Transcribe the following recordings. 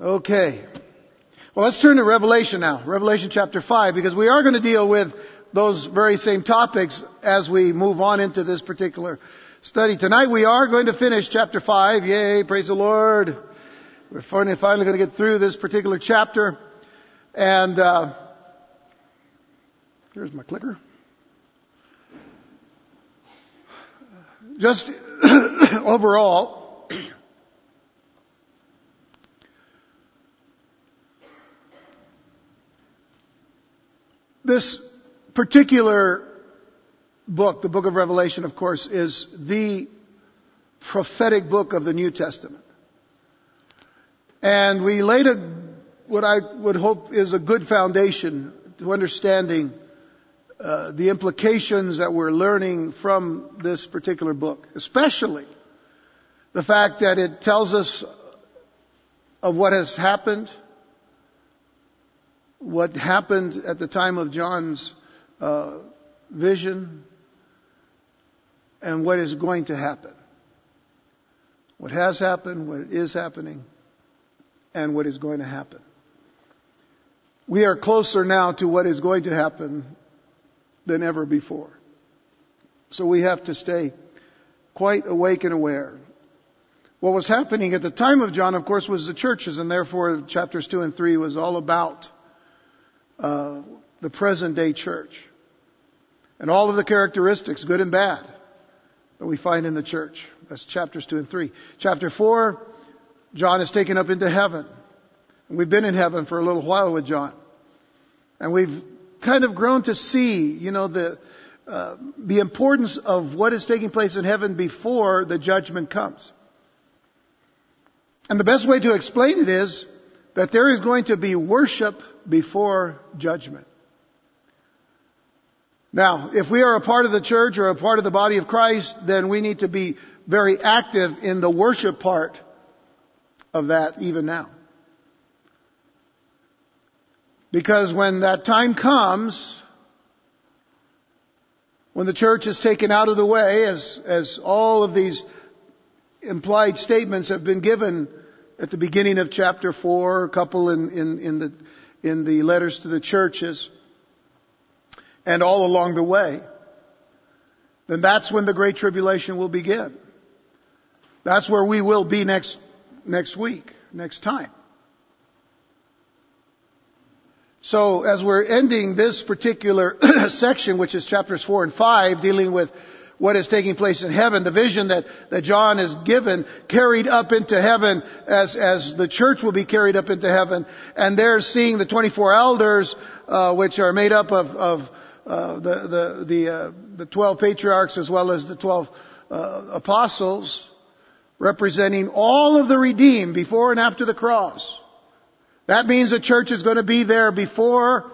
Okay. Well, let's turn to Revelation now. Revelation chapter 5, because we are going to deal with those very same topics as we move on into this particular study. Tonight we are going to finish chapter 5. Yay, praise the Lord. We're finally, finally going to get through this particular chapter. And, uh, here's my clicker. Just overall, this particular book, the book of Revelation, of course, is the prophetic book of the New Testament. And we laid a, what I would hope is a good foundation to understanding uh, the implications that we're learning from this particular book, especially the fact that it tells us of what has happened, what happened at the time of John's uh, vision, and what is going to happen. What has happened, what is happening, and what is going to happen. We are closer now to what is going to happen than ever before. So we have to stay quite awake and aware. What was happening at the time of John, of course, was the churches, and therefore chapters 2 and 3 was all about uh, the present day church. And all of the characteristics, good and bad, that we find in the church. That's chapters 2 and 3. Chapter 4, John is taken up into heaven. And we've been in heaven for a little while with John. And we've kind of grown to see, you know, the, uh, the importance of what is taking place in heaven before the judgment comes. And the best way to explain it is that there is going to be worship before judgment. Now, if we are a part of the church or a part of the body of Christ, then we need to be very active in the worship part of that even now. Because when that time comes, when the church is taken out of the way, as, as all of these implied statements have been given at the beginning of chapter 4, a couple in, in, in, the, in the letters to the churches, and all along the way, then that's when the Great Tribulation will begin. That's where we will be next, next week, next time. So as we're ending this particular section, which is chapters 4 and 5, dealing with what is taking place in heaven, the vision that, that John is given, carried up into heaven as, as the church will be carried up into heaven. And they're seeing the 24 elders, uh, which are made up of, of uh, the, the, the, uh, the 12 patriarchs as well as the 12 uh, apostles, representing all of the redeemed before and after the cross. That means the church is going to be there before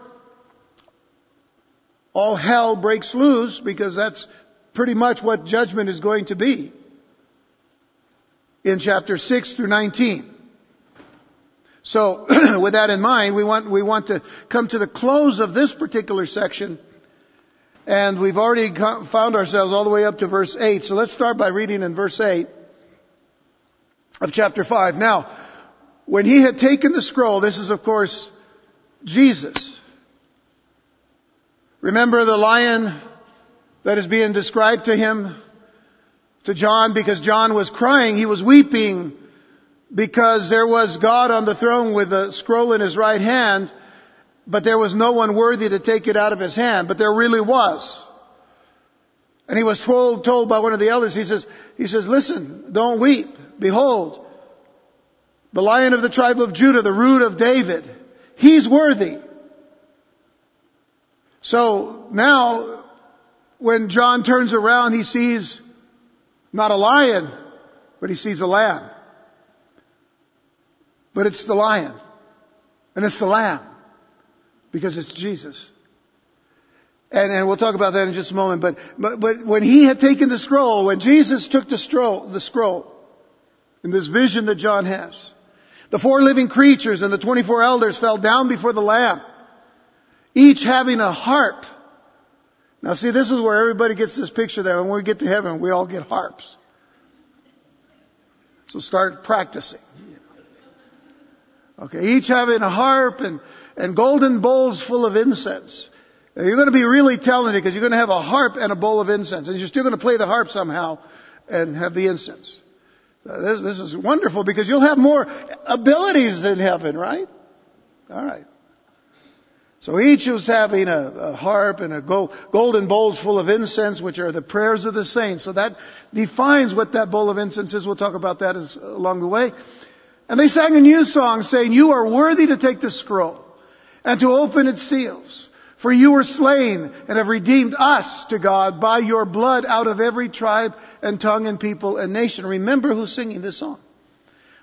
all hell breaks loose because that's pretty much what judgment is going to be in chapter 6 through 19. So, with that in mind, we want, we want to come to the close of this particular section. And we've already found ourselves all the way up to verse 8. So let's start by reading in verse 8 of chapter 5. Now, when he had taken the scroll, this is of course Jesus. Remember the lion that is being described to him, to John, because John was crying, he was weeping because there was God on the throne with a scroll in his right hand, but there was no one worthy to take it out of his hand, but there really was. And he was told, told by one of the elders, he says, he says, listen, don't weep. Behold, the lion of the tribe of Judah, the root of David. He's worthy. So now, when John turns around, he sees not a lion, but he sees a lamb. But it's the lion. And it's the lamb. Because it's Jesus. And, and we'll talk about that in just a moment. But, but, but when he had taken the scroll, when Jesus took the scroll, the scroll, in this vision that John has, the four living creatures and the 24 elders fell down before the Lamb, each having a harp. Now see, this is where everybody gets this picture that when we get to heaven, we all get harps. So start practicing. Okay, each having a harp and, and golden bowls full of incense. You're going to be really talented because you're going to have a harp and a bowl of incense, and you're still going to play the harp somehow and have the incense. Uh, this, this is wonderful because you'll have more abilities in heaven, right? All right. So each was having a, a harp and a gold, golden bowls full of incense, which are the prayers of the saints. So that defines what that bowl of incense is. We'll talk about that as, along the way. And they sang a new song saying, You are worthy to take the scroll and to open its seals. For you were slain and have redeemed us to God by your blood out of every tribe and tongue and people and nation. Remember who's singing this song.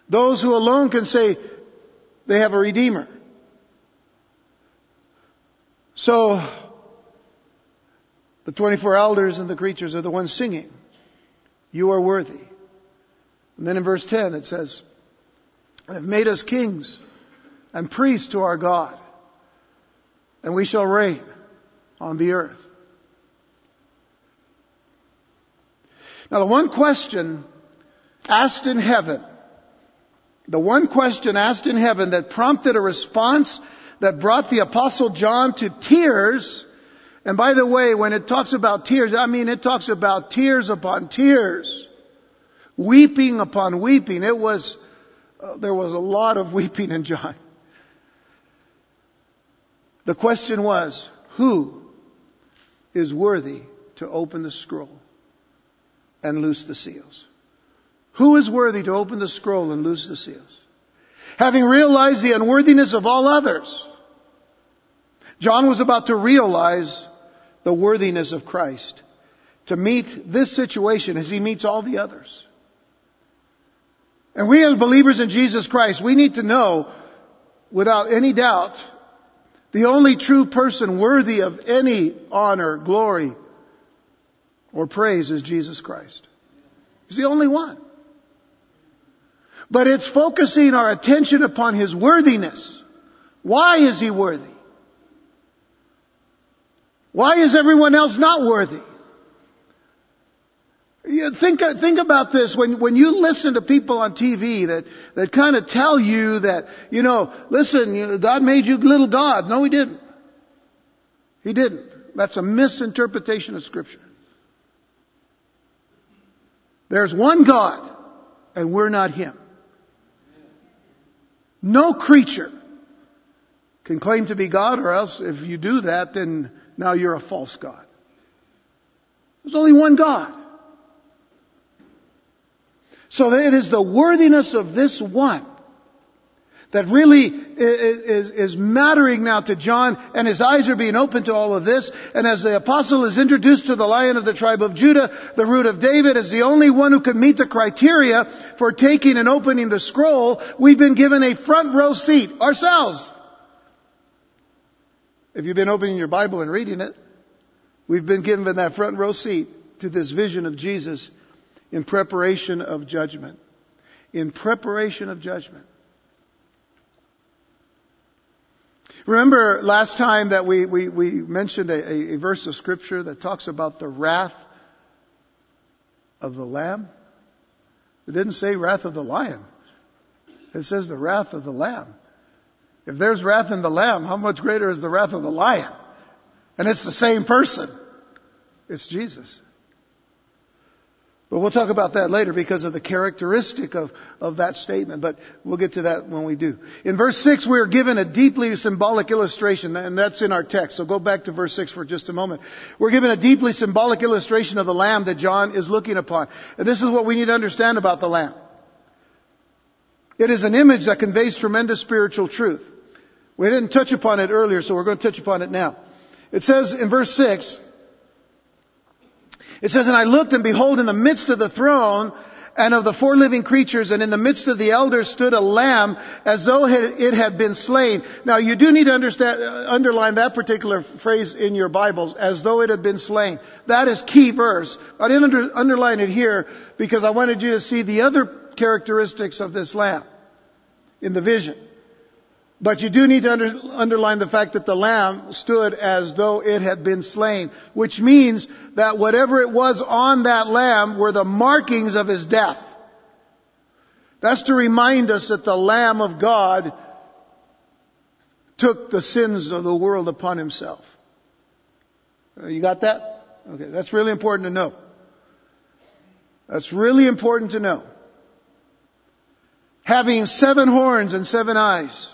Those who alone can say they have a redeemer. So, the 24 elders and the creatures are the ones singing. You are worthy. And then in verse 10 it says, and have made us kings and priests to our God and we shall reign on the earth. Now the one question asked in heaven, the one question asked in heaven that prompted a response that brought the apostle John to tears, and by the way, when it talks about tears, I mean it talks about tears upon tears, weeping upon weeping. It was, uh, there was a lot of weeping in John. The question was, who is worthy to open the scroll and loose the seals? Who is worthy to open the scroll and loose the seals? Having realized the unworthiness of all others, John was about to realize the worthiness of Christ to meet this situation as he meets all the others. And we as believers in Jesus Christ, we need to know without any doubt the only true person worthy of any honor, glory, or praise is Jesus Christ. He's the only one. But it's focusing our attention upon His worthiness. Why is He worthy? Why is everyone else not worthy? You think, think about this when, when you listen to people on TV that, that kind of tell you that, you know, listen, God made you little God. No, He didn't. He didn't. That's a misinterpretation of Scripture. There's one God, and we're not Him. No creature can claim to be God, or else if you do that, then now you're a false God. There's only one God. So it is the worthiness of this one that really is, is, mattering now to John, and his eyes are being opened to all of this. And as the apostle is introduced to the lion of the tribe of Judah, the root of David, as the only one who could meet the criteria for taking and opening the scroll, we've been given a front row seat ourselves. If you've been opening your Bible and reading it, we've been given that front row seat to this vision of Jesus in preparation of judgment. In preparation of judgment. Remember last time that we, we, we mentioned a, a verse of scripture that talks about the wrath of the lamb? It didn't say wrath of the lion. It says the wrath of the lamb. If there's wrath in the lamb, how much greater is the wrath of the lion? And it's the same person. It's Jesus. But we'll talk about that later because of the characteristic of, of that statement, but we'll get to that when we do. In verse 6, we are given a deeply symbolic illustration, and that's in our text. So go back to verse 6 for just a moment. We're given a deeply symbolic illustration of the Lamb that John is looking upon. And this is what we need to understand about the Lamb. It is an image that conveys tremendous spiritual truth. We didn't touch upon it earlier, so we're going to touch upon it now. It says in verse 6, it says, And I looked and behold in the midst of the throne and of the four living creatures and in the midst of the elders stood a lamb as though it had been slain. Now you do need to understand, uh, underline that particular phrase in your Bibles, as though it had been slain. That is key verse. I didn't under, underline it here because I wanted you to see the other characteristics of this lamb in the vision. But you do need to under, underline the fact that the lamb stood as though it had been slain, which means that whatever it was on that lamb were the markings of his death. That's to remind us that the Lamb of God took the sins of the world upon himself. Uh, you got that? Okay, that's really important to know. That's really important to know. Having seven horns and seven eyes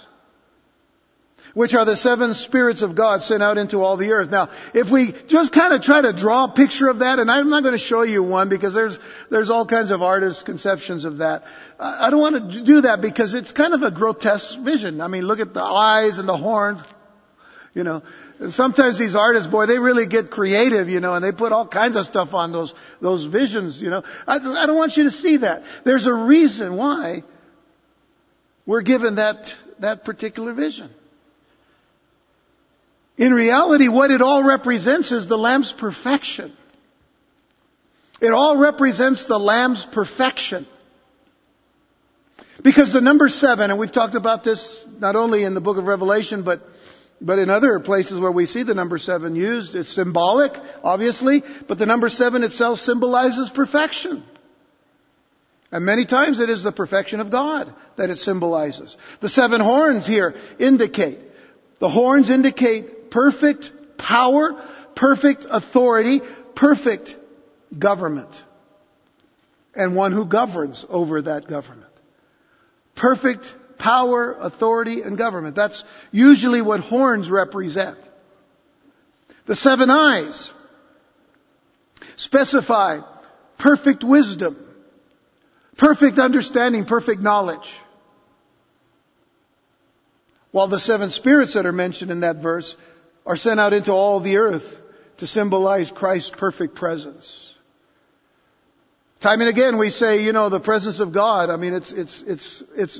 which are the seven spirits of God sent out into all the earth. Now, if we just kind of try to draw a picture of that, and I'm not going to show you one because there's, there's all kinds of artist conceptions of that. I don't want to do that because it's kind of a grotesque vision. I mean, look at the eyes and the horns. You know, and sometimes these artists, boy, they really get creative, you know, and they put all kinds of stuff on those, those visions, you know. I, I don't want you to see that. There's a reason why we're given that, that particular vision. In reality, what it all represents is the Lamb's perfection. It all represents the Lamb's perfection. Because the number seven, and we've talked about this not only in the book of Revelation, but, but in other places where we see the number seven used, it's symbolic, obviously, but the number seven itself symbolizes perfection. And many times it is the perfection of God that it symbolizes. The seven horns here indicate, the horns indicate perfect power, perfect authority, perfect government. And one who governs over that government. Perfect power, authority, and government. That's usually what horns represent. The seven eyes specify perfect wisdom, perfect understanding, perfect knowledge. While the seven spirits that are mentioned in that verse are sent out into all the earth to symbolize Christ's perfect presence. Time and again we say, you know, the presence of God, I mean, it's, it's, it's, it's,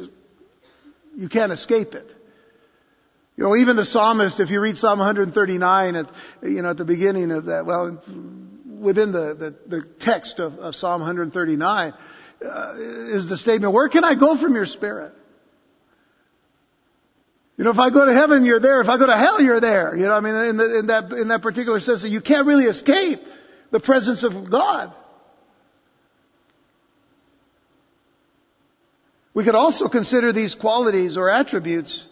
you can't escape it. You know, even the psalmist, if you read Psalm 139 at, you know, at the beginning of that, well, within the, the, the text of, of Psalm 139, uh, is the statement, where can I go from your spirit? You know, if I go to heaven, you're there. If I go to hell, you're there. You know, I mean, in, the, in that in that particular sense, you can't really escape the presence of God. We could also consider these qualities or attributes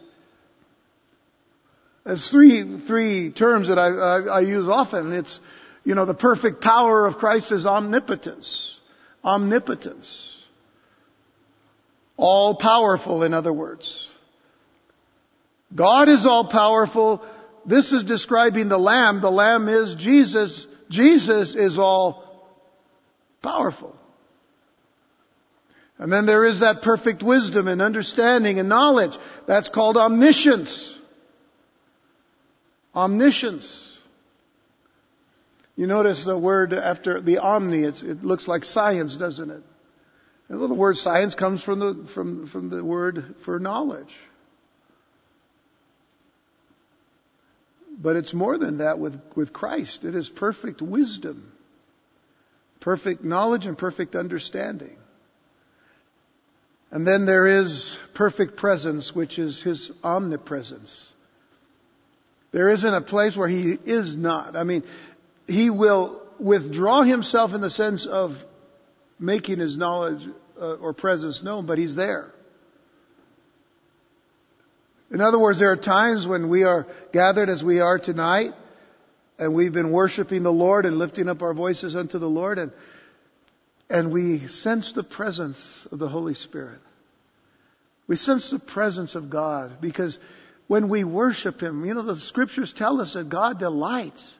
as three three terms that I, I, I use often. It's you know the perfect power of Christ is omnipotence, omnipotence, all powerful. In other words. God is all powerful. This is describing the Lamb. The Lamb is Jesus. Jesus is all powerful. And then there is that perfect wisdom and understanding and knowledge. That's called omniscience. Omniscience. You notice the word after the omni, it looks like science, doesn't it? And the word science comes from the, from, from the word for knowledge. But it's more than that with, with Christ. It is perfect wisdom, perfect knowledge, and perfect understanding. And then there is perfect presence, which is His omnipresence. There isn't a place where He is not. I mean, He will withdraw Himself in the sense of making His knowledge uh, or presence known, but He's there. In other words, there are times when we are gathered as we are tonight, and we've been worshiping the Lord and lifting up our voices unto the Lord, and, and we sense the presence of the Holy Spirit. We sense the presence of God because when we worship Him, you know, the scriptures tell us that God delights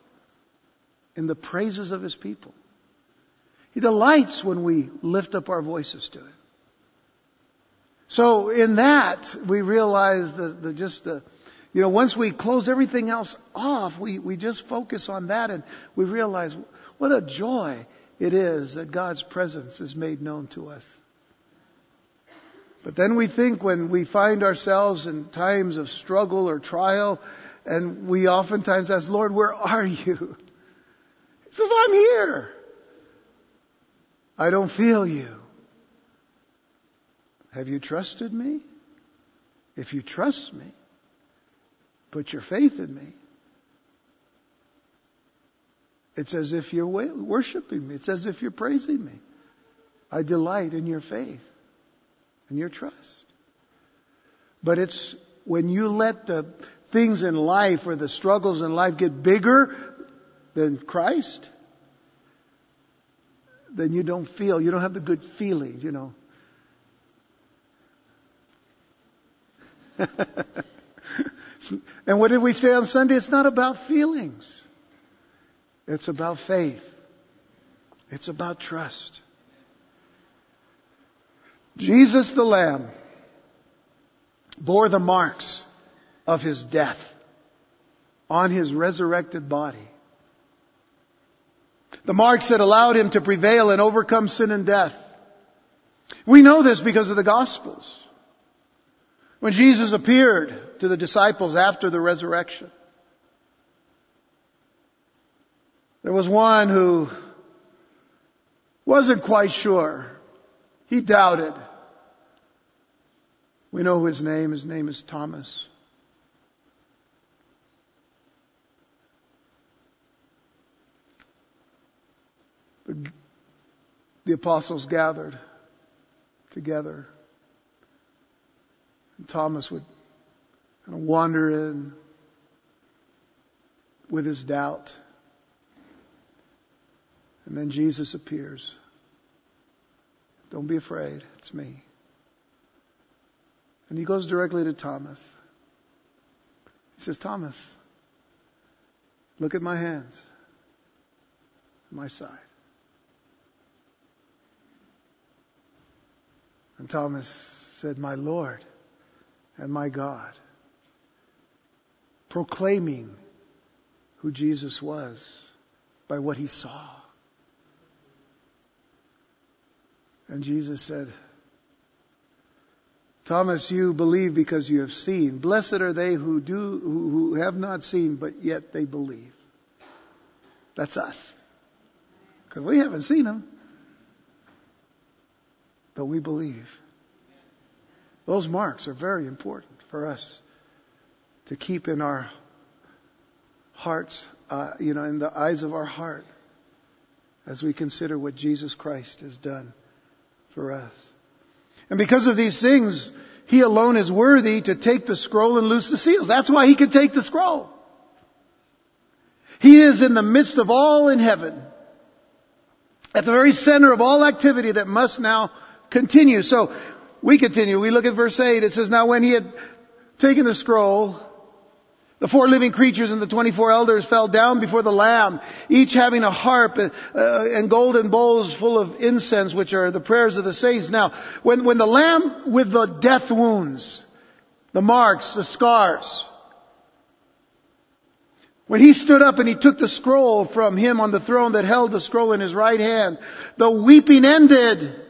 in the praises of His people. He delights when we lift up our voices to Him. So in that, we realize that the, just the, you know, once we close everything else off, we, we just focus on that and we realize what a joy it is that God's presence is made known to us. But then we think when we find ourselves in times of struggle or trial, and we oftentimes ask, Lord, where are you? He says, I'm here. I don't feel you. Have you trusted me? If you trust me, put your faith in me. It's as if you're worshiping me. It's as if you're praising me. I delight in your faith and your trust. But it's when you let the, things in life or the struggles in life get bigger than Christ, then you don't feel, you don't have the good feelings, you know. and what did we say on Sunday? It's not about feelings. It's about faith. It's about trust. Jesus the Lamb bore the marks of his death on his resurrected body. The marks that allowed him to prevail and overcome sin and death. We know this because of the Gospels. When Jesus appeared to the disciples after the resurrection, there was one who wasn't quite sure. He doubted. We know his name. His name is Thomas. The apostles gathered together. And Thomas would kind of wander in with his doubt. And then Jesus appears. Don't be afraid, it's me. And he goes directly to Thomas. He says, Thomas, look at my hands, my side. And Thomas said, My Lord and my God, proclaiming who Jesus was by what he saw. And Jesus said, Thomas, you believe because you have seen. Blessed are they who do, who, who have not seen, but yet they believe. That's us. Because we haven't seen him. But we believe. Those marks are very important for us to keep in our hearts, uh, you know, in the eyes of our heart as we consider what Jesus Christ has done for us. And because of these things, He alone is worthy to take the scroll and loose the seals. That's why He could take the scroll. He is in the midst of all in heaven. At the very center of all activity that must now continue. So, we continue. We look at verse 8. It says, Now when he had taken the scroll, the four living creatures and the 24 elders fell down before the Lamb, each having a harp uh, and golden bowls full of incense, which are the prayers of the saints. Now, when, when the Lamb with the death wounds, the marks, the scars, when he stood up and he took the scroll from him on the throne that held the scroll in his right hand, the weeping ended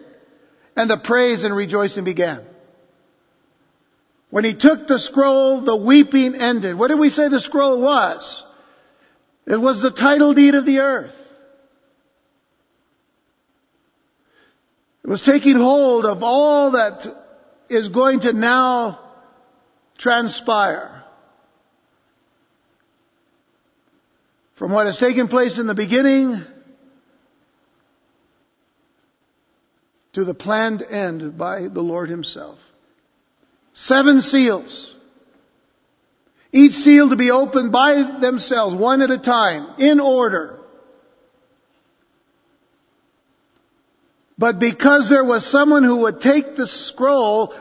and the praise and rejoicing began. When he took the scroll, the weeping ended. What did we say the scroll was? It was the title deed of the earth. It was taking hold of all that is going to now transpire. From what has taken place in the beginning to the planned end by the Lord Himself. Seven seals. Each seal to be opened by themselves, one at a time, in order. But because there was someone who would take the scroll,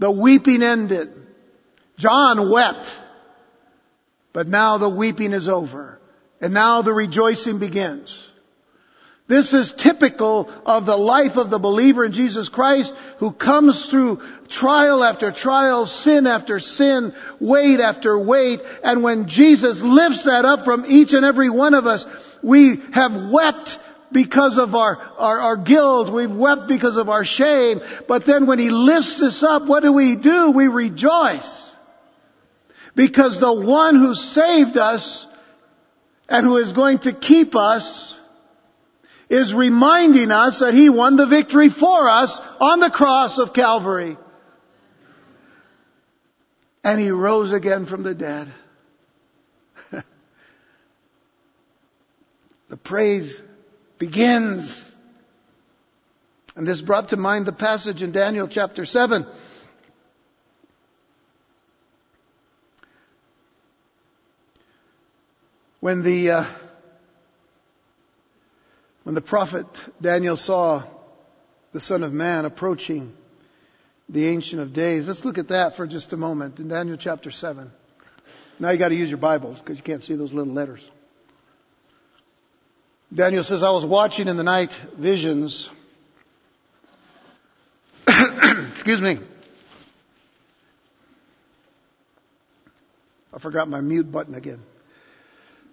the weeping ended. John wept. But now the weeping is over. And now the rejoicing begins. This is typical of the life of the believer in Jesus Christ who comes through trial after trial, sin after sin, weight after weight, and when Jesus lifts that up from each and every one of us, we have wept because of our, our, our guilt, we've wept because of our shame, but then when He lifts us up, what do we do? We rejoice. Because the one who saved us and who is going to keep us is reminding us that He won the victory for us on the cross of Calvary. And He rose again from the dead. the praise begins. And this brought to mind the passage in Daniel chapter 7. When the uh, when the prophet Daniel saw the Son of Man approaching the Ancient of Days, let's look at that for just a moment in Daniel chapter seven. Now you got to use your Bibles because you can't see those little letters. Daniel says, I was watching in the night visions. Excuse me. I forgot my mute button again.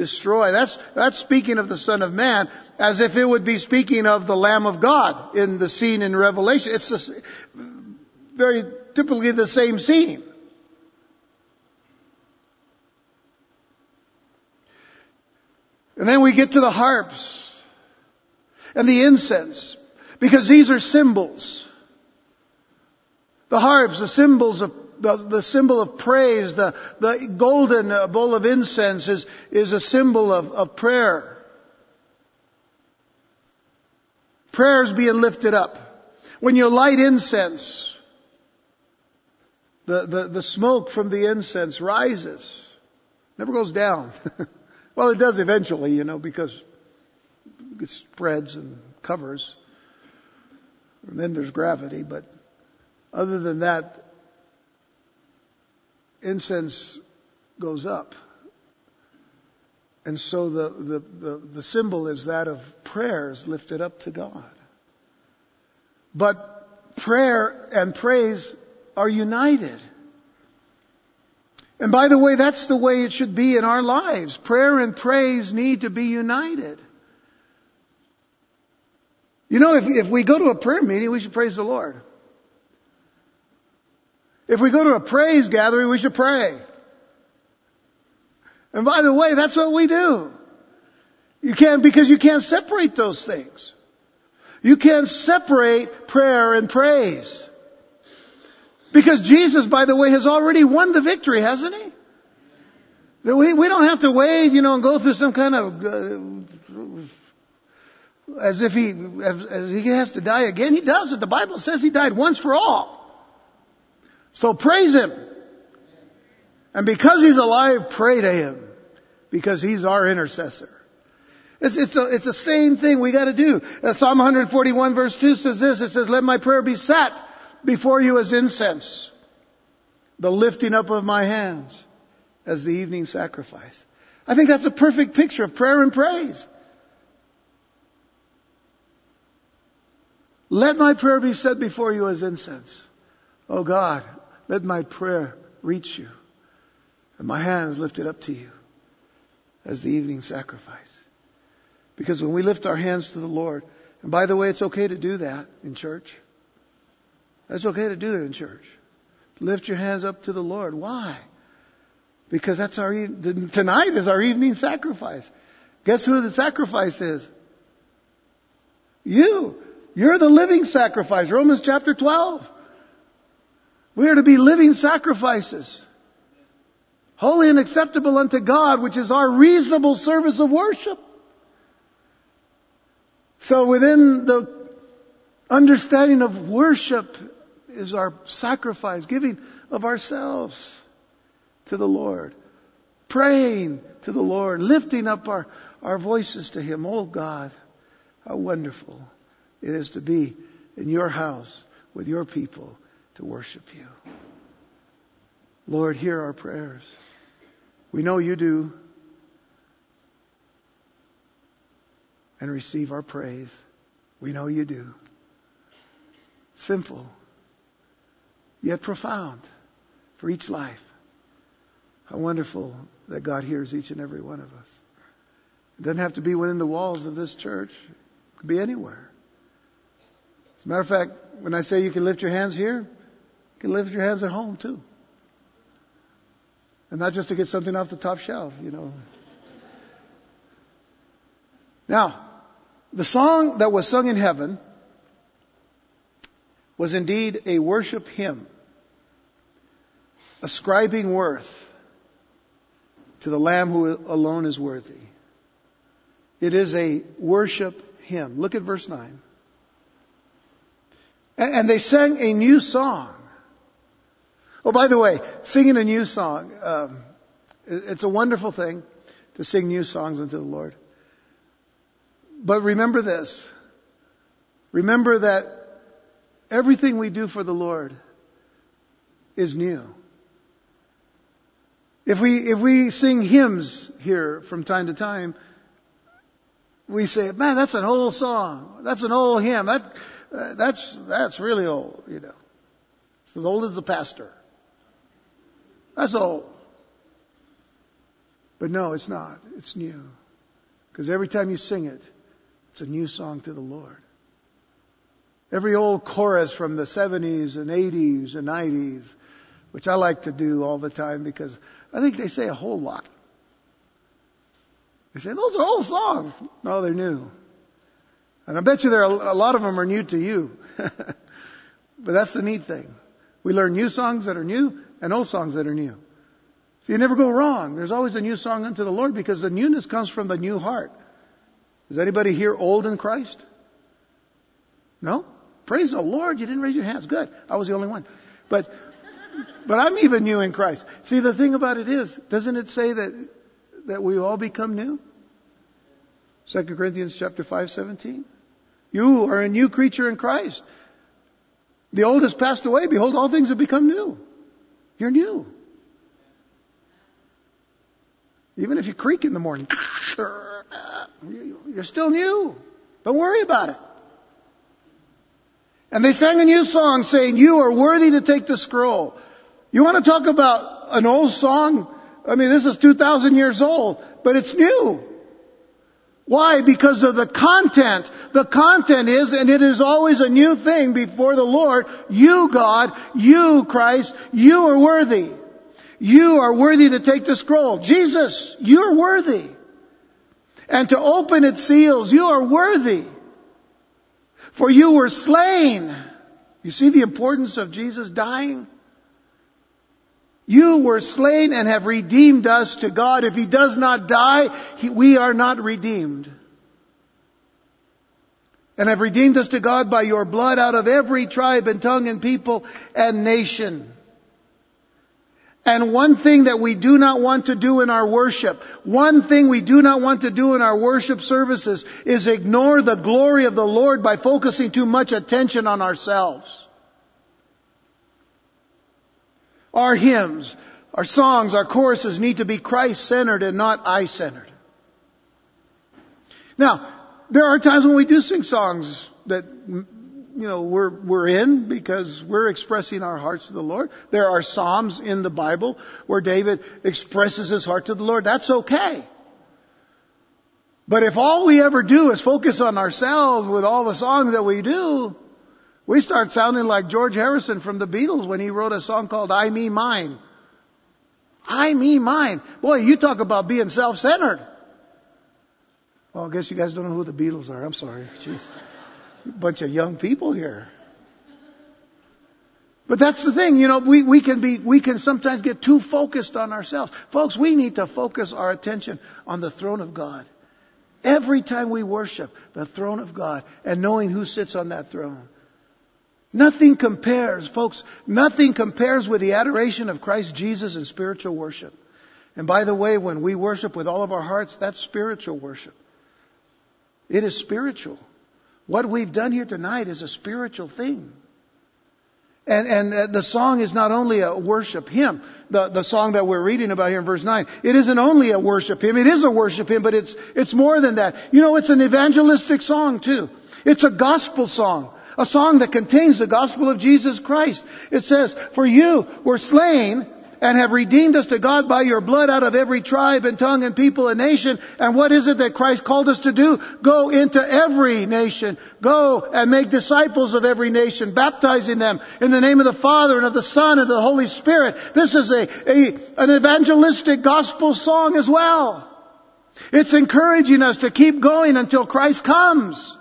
destroyed. That's, that's speaking of the Son of Man as if it would be speaking of the Lamb of God in the scene in Revelation. It's very typically the same scene. And then we get to the harps and the incense because these are symbols. The harps, the symbols of the, the symbol of praise, the, the golden bowl of incense is, is a symbol of, of prayer. Prayer is being lifted up. When you light incense, the, the, the smoke from the incense rises. Never goes down. Well, it does eventually, you know, because it spreads and covers. And then there's gravity, but other than that, incense goes up. And so the, the, the, the, symbol is that of prayers lifted up to God. But prayer and praise are united. And by the way, that's the way it should be in our lives. Prayer and praise need to be united. You know, if, if we go to a prayer meeting, we should praise the Lord. If we go to a praise gathering, we should pray. And by the way, that's what we do. You can't, because you can't separate those things. You can't separate prayer and praise. Because Jesus, by the way, has already won the victory, hasn't he? We, we don't have to wait, you know, and go through some kind of, uh, as if he, as, as he has to die again. He doesn't. The Bible says he died once for all. So praise him. And because he's alive, pray to him. Because he's our intercessor. It's, it's, a, it's the same thing we gotta do. Uh, Psalm 141 verse 2 says this. It says, let my prayer be set before you as incense, the lifting up of my hands as the evening sacrifice. I think that's a perfect picture of prayer and praise. Let my prayer be set before you as incense. Oh God, let my prayer reach you and my hands lifted up to you as the evening sacrifice. Because when we lift our hands to the Lord, and by the way, it's okay to do that in church. That's okay to do it in church. Lift your hands up to the Lord. Why? Because that's our, tonight is our evening sacrifice. Guess who the sacrifice is? You. You're the living sacrifice. Romans chapter 12. We are to be living sacrifices. Holy and acceptable unto God, which is our reasonable service of worship. So within the understanding of worship is our sacrifice, giving of ourselves to the Lord, praying to the Lord, lifting up our, our voices to Him. Oh God, how wonderful it is to be in your house with your people to worship you. Lord, hear our prayers. We know you do. And receive our praise. We know you do. Simple yet profound for each life. How wonderful that God hears each and every one of us. It doesn't have to be within the walls of this church. It could be anywhere. As a matter of fact, when I say you can lift your hands here, you can lift your hands at home too. And not just to get something off the top shelf, you know. Now, The song that was sung in heaven was indeed a worship hymn, ascribing worth to the Lamb who alone is worthy. It is a worship hymn. Look at verse 9. And they sang a new song. Oh, by the way, singing a new song, um, it's a wonderful thing to sing new songs unto the Lord. But remember this. Remember that everything we do for the Lord is new. If we, if we sing hymns here from time to time, we say, man, that's an old song. That's an old hymn. That, uh, that's, that's really old, you know. It's as old as the pastor. That's old. But no, it's not. It's new. Because every time you sing it, it's a new song to the Lord. Every old chorus from the 70s and 80s and 90s, which I like to do all the time because I think they say a whole lot. They say, those are old songs. No, they're new. And I bet you there are, a lot of them are new to you. but that's the neat thing. We learn new songs that are new and old songs that are new. So you never go wrong. There's always a new song unto the Lord because the newness comes from the new heart. Is anybody here old in Christ? No? Praise the Lord, you didn't raise your hands. Good. I was the only one. But but I'm even new in Christ. See the thing about it is, doesn't it say that that we all become new? 2 Corinthians chapter 5, 17. You are a new creature in Christ. The old has passed away. Behold, all things have become new. You're new. Even if you creak in the morning, you're still new. Don't worry about it. And they sang a new song saying, You are worthy to take the scroll. You want to talk about an old song? I mean, this is 2,000 years old, but it's new. Why? Because of the content. The content is, and it is always a new thing before the Lord. You, God, you, Christ, you are worthy. You are worthy to take the scroll. Jesus, you're worthy. And to open its seals, you are worthy. For you were slain. You see the importance of Jesus dying? You were slain and have redeemed us to God. If He does not die, he, we are not redeemed. And have redeemed us to God by your blood out of every tribe and tongue and people and nation. And one thing that we do not want to do in our worship, one thing we do not want to do in our worship services is ignore the glory of the Lord by focusing too much attention on ourselves. Our hymns, our songs, our choruses need to be Christ centered and not I centered. Now, there are times when we do sing songs that, you know, we're, we're in because we're expressing our hearts to the Lord. There are Psalms in the Bible where David expresses his heart to the Lord. That's okay. But if all we ever do is focus on ourselves with all the songs that we do, we start sounding like George Harrison from the Beatles when he wrote a song called I, Me, Mine. I, me, mine. Boy, you talk about being self-centered. Well, I guess you guys don't know who the Beatles are. I'm sorry. Jeez. Bunch of young people here. But that's the thing, you know, we, we can be, we can sometimes get too focused on ourselves. Folks, we need to focus our attention on the throne of God. Every time we worship the throne of God and knowing who sits on that throne. Nothing compares, folks, nothing compares with the adoration of Christ Jesus in spiritual worship. And by the way, when we worship with all of our hearts, that's spiritual worship. It is spiritual. What we've done here tonight is a spiritual thing. And, and uh, the song is not only a worship hymn, the, the song that we're reading about here in verse 9. It isn't only a worship hymn, it is a worship hymn, but it's, it's more than that. You know, it's an evangelistic song too. It's a gospel song. A song that contains the gospel of Jesus Christ. It says, For you were slain and have redeemed us to God by your blood out of every tribe and tongue and people and nation. And what is it that Christ called us to do? Go into every nation. Go and make disciples of every nation, baptizing them in the name of the Father and of the Son and the Holy Spirit. This is a, a an evangelistic gospel song as well. It's encouraging us to keep going until Christ comes.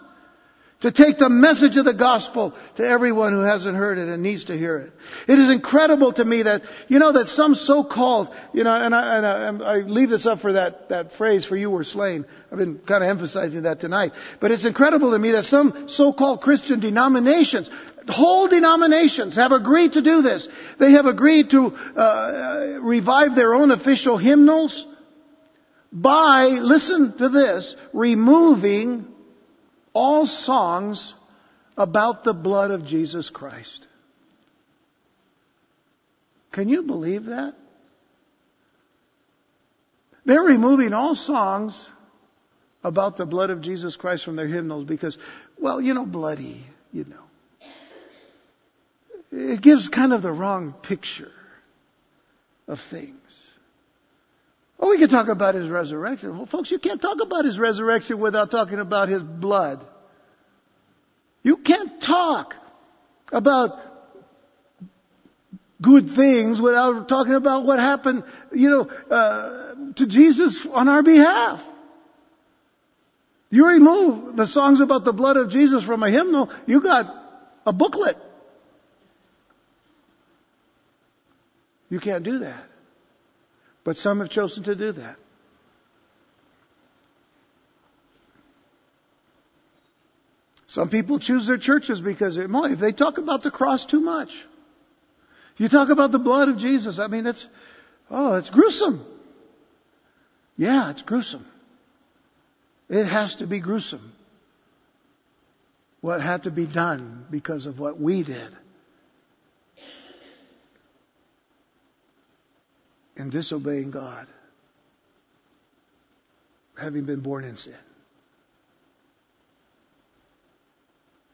To take the message of the gospel to everyone who hasn't heard it and needs to hear it. It is incredible to me that, you know, that some so-called, you know, and I, and I, I leave this up for that, that phrase, for you were slain. I've been kind of emphasizing that tonight. But it's incredible to me that some so-called Christian denominations, whole denominations have agreed to do this. They have agreed to uh, revive their own official hymnals by, listen to this, removing all songs about the blood of Jesus Christ. Can you believe that? They're removing all songs about the blood of Jesus Christ from their hymnals because, well, you know, bloody, you know. It gives kind of the wrong picture of things. Oh, we can talk about his resurrection. Well, folks, you can't talk about his resurrection without talking about his blood. You can't talk about good things without talking about what happened, you know, uh, to Jesus on our behalf. You remove the songs about the blood of Jesus from a hymnal, you got a booklet. You can't do that. But some have chosen to do that. Some people choose their churches because if they talk about the cross too much, you talk about the blood of Jesus, I mean, that's, oh, it's gruesome. Yeah, it's gruesome. It has to be gruesome. What had to be done because of what we did. And disobeying God, having been born in sin.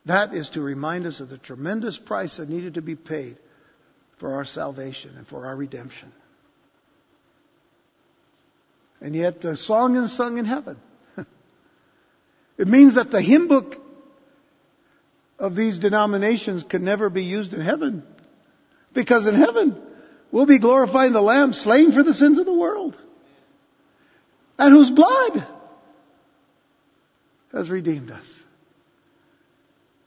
That is to remind us of the tremendous price that needed to be paid for our salvation and for our redemption. And yet the song is sung in heaven. it means that the hymn book of these denominations can never be used in heaven. Because in heaven, We'll be glorifying the Lamb slain for the sins of the world. And whose blood has redeemed us.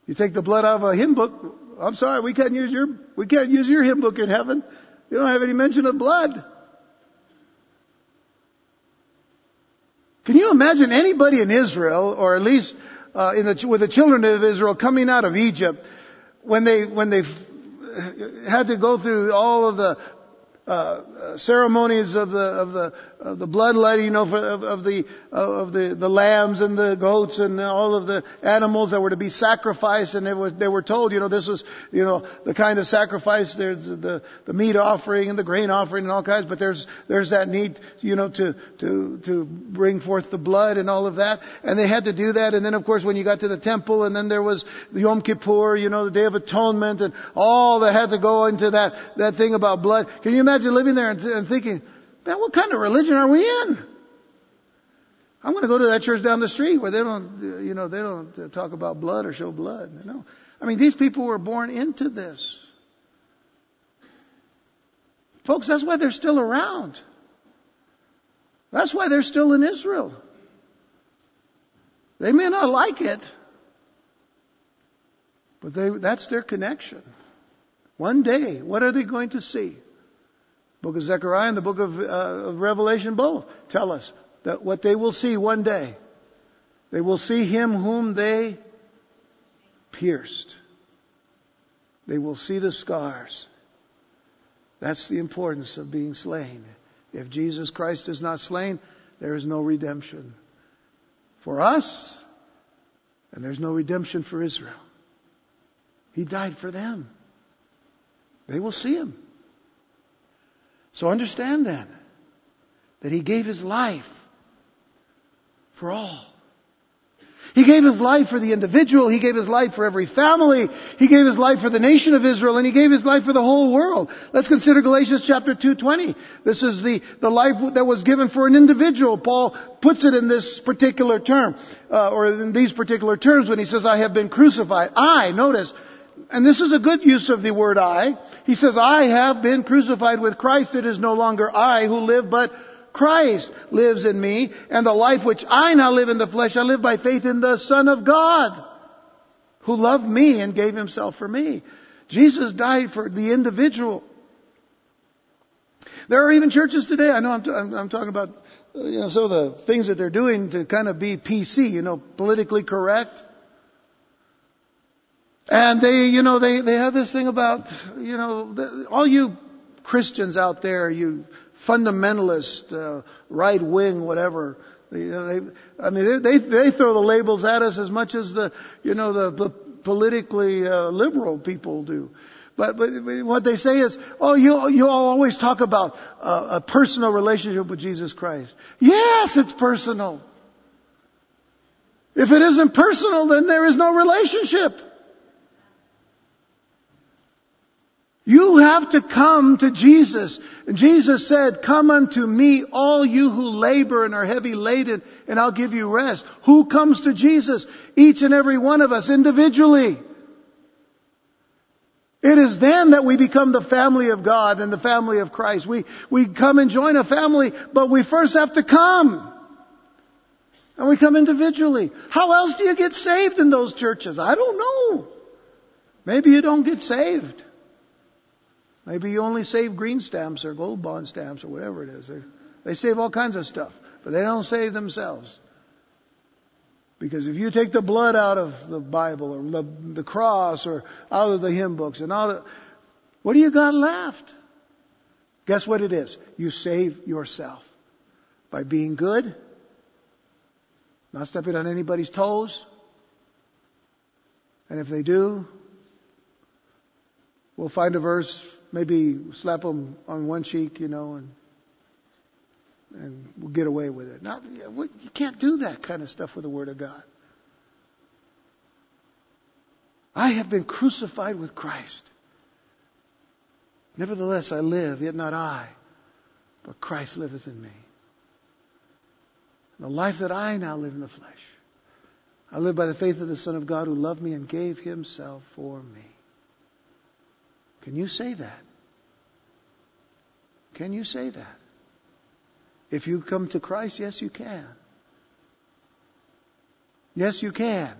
You take the blood out of a hymn book, I'm sorry, we can't use your, we can't use your hymn book in heaven. You don't have any mention of blood. Can you imagine anybody in Israel, or at least uh, in the, with the children of Israel coming out of Egypt, when they when they had to go through all of the uh, ceremonies of the of the the bloodletting, you know, for, of, of the of the the lambs and the goats and all of the animals that were to be sacrificed, and they were they were told, you know, this was you know the kind of sacrifice. There's the the meat offering and the grain offering and all kinds, but there's there's that need, you know, to to to bring forth the blood and all of that, and they had to do that. And then of course when you got to the temple, and then there was the Yom Kippur, you know, the Day of Atonement, and all that had to go into that that thing about blood. Can you imagine? imagine living there and, and thinking, man, what kind of religion are we in? I'm going to go to that church down the street where they don't, you know, they don't talk about blood or show blood. No. I mean, these people were born into this. Folks, that's why they're still around. That's why they're still in Israel. They may not like it, but they, that's their connection. One day, what are they going to see? Book of Zechariah and the book of, uh, of Revelation both tell us that what they will see one day. They will see him whom they pierced. They will see the scars. That's the importance of being slain. If Jesus Christ is not slain, there is no redemption for us, and there's no redemption for Israel. He died for them. They will see him. So understand then that He gave His life for all. He gave His life for the individual. He gave His life for every family. He gave His life for the nation of Israel and He gave His life for the whole world. Let's consider Galatians chapter 2.20. This is the, the life that was given for an individual. Paul puts it in this particular term, uh, or in these particular terms when he says, I have been crucified. I, notice, and this is a good use of the word I. He says, I have been crucified with Christ. It is no longer I who live, but Christ lives in me, and the life which I now live in the flesh, I live by faith in the Son of God, who loved me and gave himself for me. Jesus died for the individual. There are even churches today, I know I'm, t- I'm, I'm talking about, uh, you know, some of the things that they're doing to kind of be PC, you know, politically correct. And they, you know, they, they have this thing about, you know, the, all you Christians out there, you fundamentalist, uh, right wing, whatever. They, they, I mean, they, they throw the labels at us as much as the, you know, the, the politically uh, liberal people do. But, but what they say is, oh, you, you all always talk about uh, a personal relationship with Jesus Christ. Yes, it's personal. If it isn't personal, then there is no relationship. You have to come to Jesus. And Jesus said, come unto me, all you who labor and are heavy laden, and I'll give you rest. Who comes to Jesus? Each and every one of us individually. It is then that we become the family of God and the family of Christ. We, we come and join a family, but we first have to come. And we come individually. How else do you get saved in those churches? I don't know. Maybe you don't get saved. Maybe you only save green stamps or gold bond stamps or whatever it is. They, they save all kinds of stuff, but they don't save themselves. Because if you take the blood out of the Bible or the, the cross or out of the hymn books and out of, what do you got left? Guess what it is? You save yourself by being good, not stepping on anybody's toes, and if they do, we'll find a verse maybe slap them on one cheek, you know, and and we'll get away with it. Not, you can't do that kind of stuff with the Word of God. I have been crucified with Christ. Nevertheless, I live, yet not I, but Christ liveth in me. The life that I now live in the flesh, I live by the faith of the Son of God who loved me and gave himself for me. Can you say that? Can you say that? If you come to Christ, yes, you can. Yes, you can.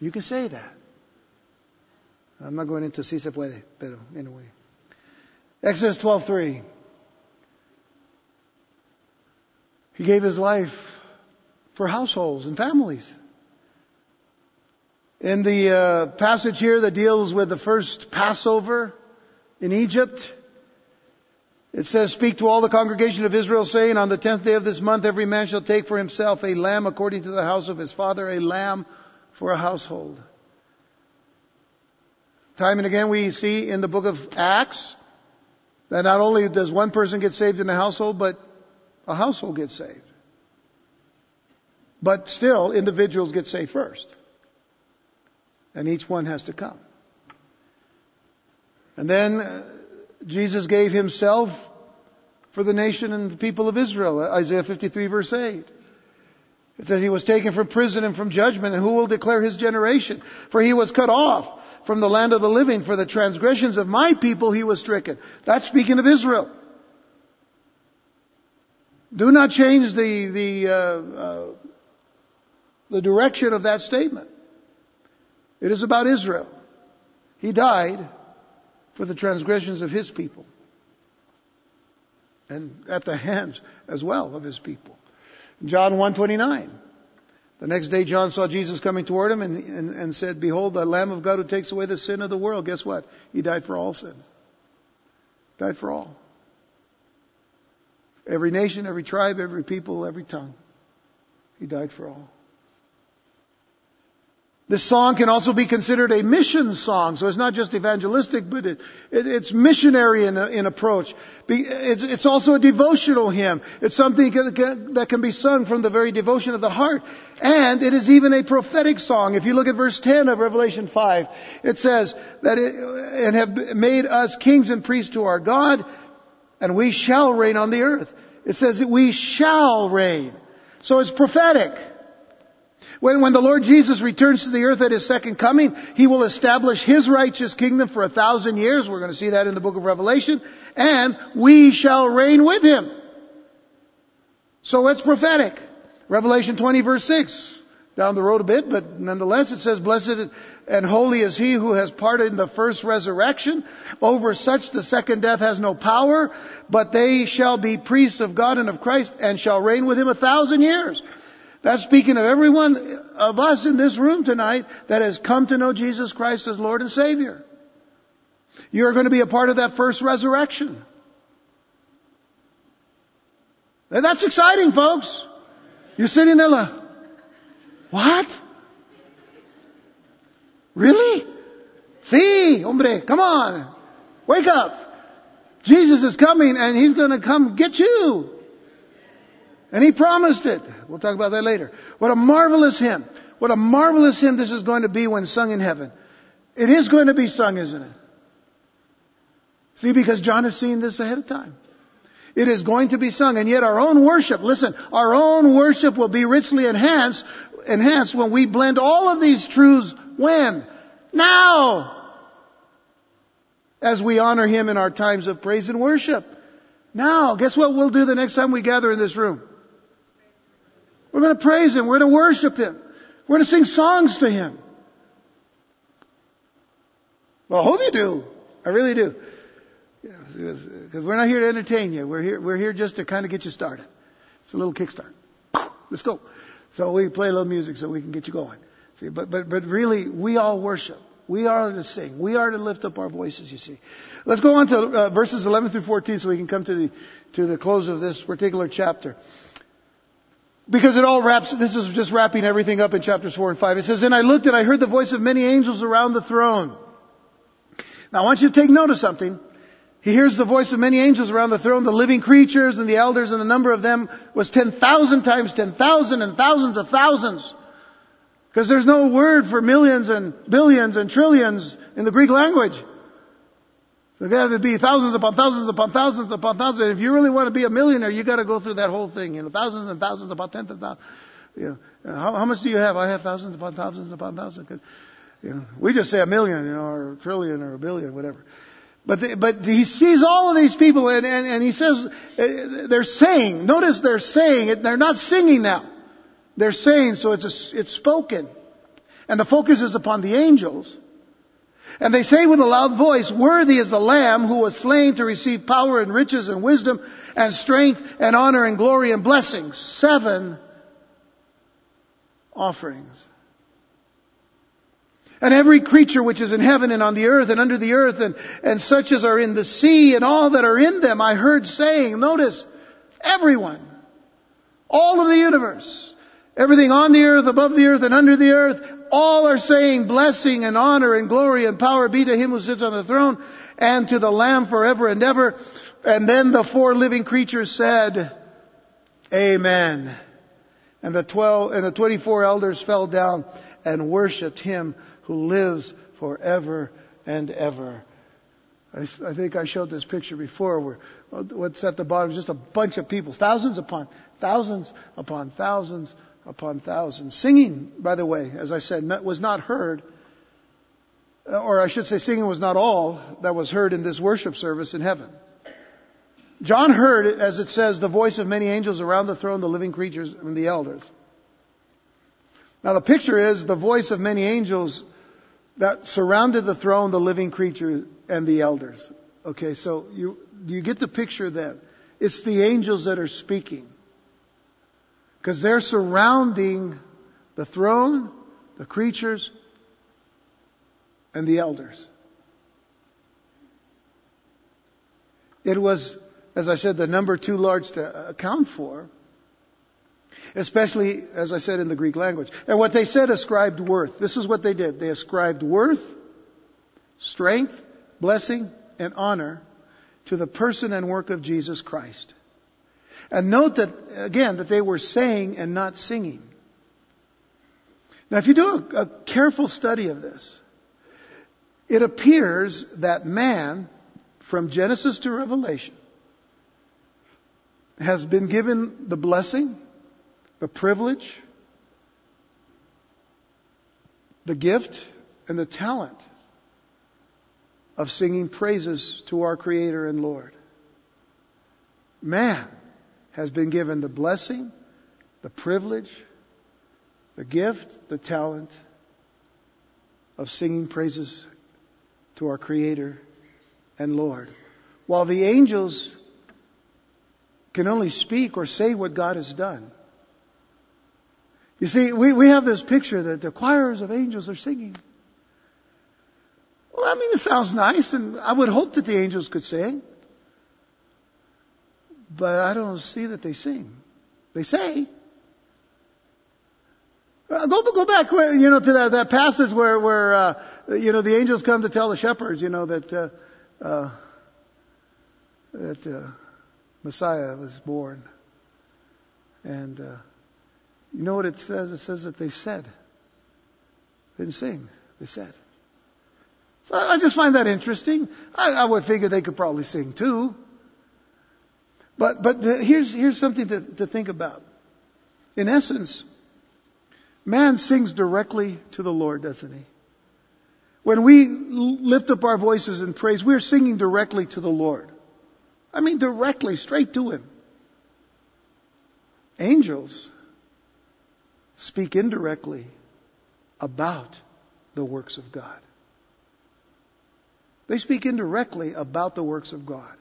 You can say that. I'm not going into si se puede, pero anyway. Exodus 12:3. He gave his life for households and families. In the uh, passage here that deals with the first Passover, in Egypt. It says, Speak to all the congregation of Israel, saying, On the tenth day of this month, every man shall take for himself a lamb according to the house of his father, a lamb for a household. Time and again we see in the book of Acts that not only does one person get saved in a household, but a household gets saved. But still, individuals get saved first. And each one has to come. And then Jesus gave himself for the nation and the people of Israel. Isaiah 53 verse 8. It says he was taken from prison and from judgment, and who will declare his generation? For he was cut off from the land of the living. For the transgressions of my people he was stricken. That's speaking of Israel. Do not change the, the, uh, uh, the direction of that statement. It is about Israel. He died for the transgressions of his people. And at the hands as well of his people. John 129. The next day John saw Jesus coming toward him and, and, and said, Behold, the Lamb of God who takes away the sin of the world. Guess what? He died for all sin. Died for all. Every nation, every tribe, every people, every tongue. He died for all. This song can also be considered a mission song, so it's not just evangelistic, but it, it, it's missionary in, in approach. It's, it's, also a devotional hymn. It's something that can be sung from the very devotion of the heart. And it is even a prophetic song. If you look at verse 10 of Revelation 5, it says that it, and have made us kings and priests to our God, and we shall reign on the earth. It says that we shall reign. So it's prophetic. When, when the Lord Jesus returns to the earth at His second coming, He will establish His righteous kingdom for a thousand years. We're going to see that in the book of Revelation. And we shall reign with Him. So it's prophetic. Revelation 20 verse 6. Down the road a bit, but nonetheless it says, Blessed and holy is he who has parted in the first resurrection. Over such the second death has no power, but they shall be priests of God and of Christ and shall reign with him a thousand years. That's speaking of everyone of us in this room tonight that has come to know Jesus Christ as Lord and Savior. You're going to be a part of that first resurrection. And that's exciting, folks. You're sitting there like, what? Really? See, hombre, come on. Wake up. Jesus is coming and he's going to come get you. And he promised it. We'll talk about that later. What a marvelous hymn. What a marvelous hymn this is going to be when sung in heaven. It is going to be sung, isn't it? See, because John has seen this ahead of time. It is going to be sung, and yet our own worship, listen, our own worship will be richly enhanced, enhanced when we blend all of these truths when? Now! As we honor Him in our times of praise and worship. Now, guess what we'll do the next time we gather in this room? We're going to praise Him. We're going to worship Him. We're going to sing songs to Him. Well, I hope you do. I really do. Because we're not here to entertain you. We're here, we're here just to kind of get you started. It's a little kickstart. Let's go. So we play a little music so we can get you going. See, but, but, but really, we all worship. We are to sing. We are to lift up our voices, you see. Let's go on to uh, verses 11 through 14 so we can come to the, to the close of this particular chapter. Because it all wraps, this is just wrapping everything up in chapters 4 and 5. It says, And I looked and I heard the voice of many angels around the throne. Now I want you to take note of something. He hears the voice of many angels around the throne, the living creatures and the elders, and the number of them was 10,000 times 10,000 and thousands of thousands. Because there's no word for millions and billions and trillions in the Greek language. There would be thousands upon thousands upon thousands upon thousands. If you really want to be a millionaire, you got to go through that whole thing. You know, thousands and thousands upon tens of thousands. You know, how, how much do you have? I have thousands upon thousands upon thousands. Cause, you know, we just say a million, you know, or a trillion or a billion, whatever. But, the, but he sees all of these people and, and, and he says, uh, they're saying, notice they're saying, they're not singing now. They're saying, so it's, a, it's spoken. And the focus is upon the angels. And they say with a loud voice, worthy is the Lamb who was slain to receive power and riches and wisdom and strength and honor and glory and blessings. Seven offerings. And every creature which is in heaven and on the earth and under the earth and, and such as are in the sea and all that are in them, I heard saying, notice, everyone, all of the universe, everything on the earth, above the earth and under the earth, all are saying blessing and honor and glory and power be to him who sits on the throne and to the Lamb forever and ever. And then the four living creatures said, Amen. And the twelve, and the twenty-four elders fell down and worshipped him who lives forever and ever. I, I, think I showed this picture before where what's at the bottom is just a bunch of people, thousands upon thousands upon thousands upon thousands. Singing, by the way, as I said, was not heard, uh, or I should say singing was not all that was heard in this worship service in heaven. John heard, as it says, the voice of many angels around the throne, the living creatures, and the elders. Now the picture is the voice of many angels that surrounded the throne, the living creature, and the elders. Okay, so you, you get the picture then. It's the angels that are speaking. Because they're surrounding the throne, the creatures, and the elders. It was, as I said, the number too large to account for. Especially, as I said, in the Greek language. And what they said ascribed worth. This is what they did. They ascribed worth, strength, blessing, and honor to the person and work of Jesus Christ. And note that, again, that they were saying and not singing. Now, if you do a, a careful study of this, it appears that man, from Genesis to Revelation, has been given the blessing the privilege, the gift, and the talent of singing praises to our Creator and Lord. Man has been given the blessing, the privilege, the gift, the talent of singing praises to our Creator and Lord. While the angels can only speak or say what God has done. You see, we, we have this picture that the choirs of angels are singing. Well, I mean, it sounds nice, and I would hope that the angels could sing. But I don't see that they sing. They say. Uh, go, go back, you know, to that, that passage where, where, uh, you know, the angels come to tell the shepherds, you know, that, uh, uh, that, uh, Messiah was born. And, uh, you know what it says? It says that they said. They didn't sing. They said. So I just find that interesting. I, I would figure they could probably sing too. But, but here's, here's something to, to think about. In essence, man sings directly to the Lord, doesn't he? When we lift up our voices in praise, we're singing directly to the Lord. I mean, directly, straight to Him. Angels speak indirectly about the works of God. They speak indirectly about the works of God.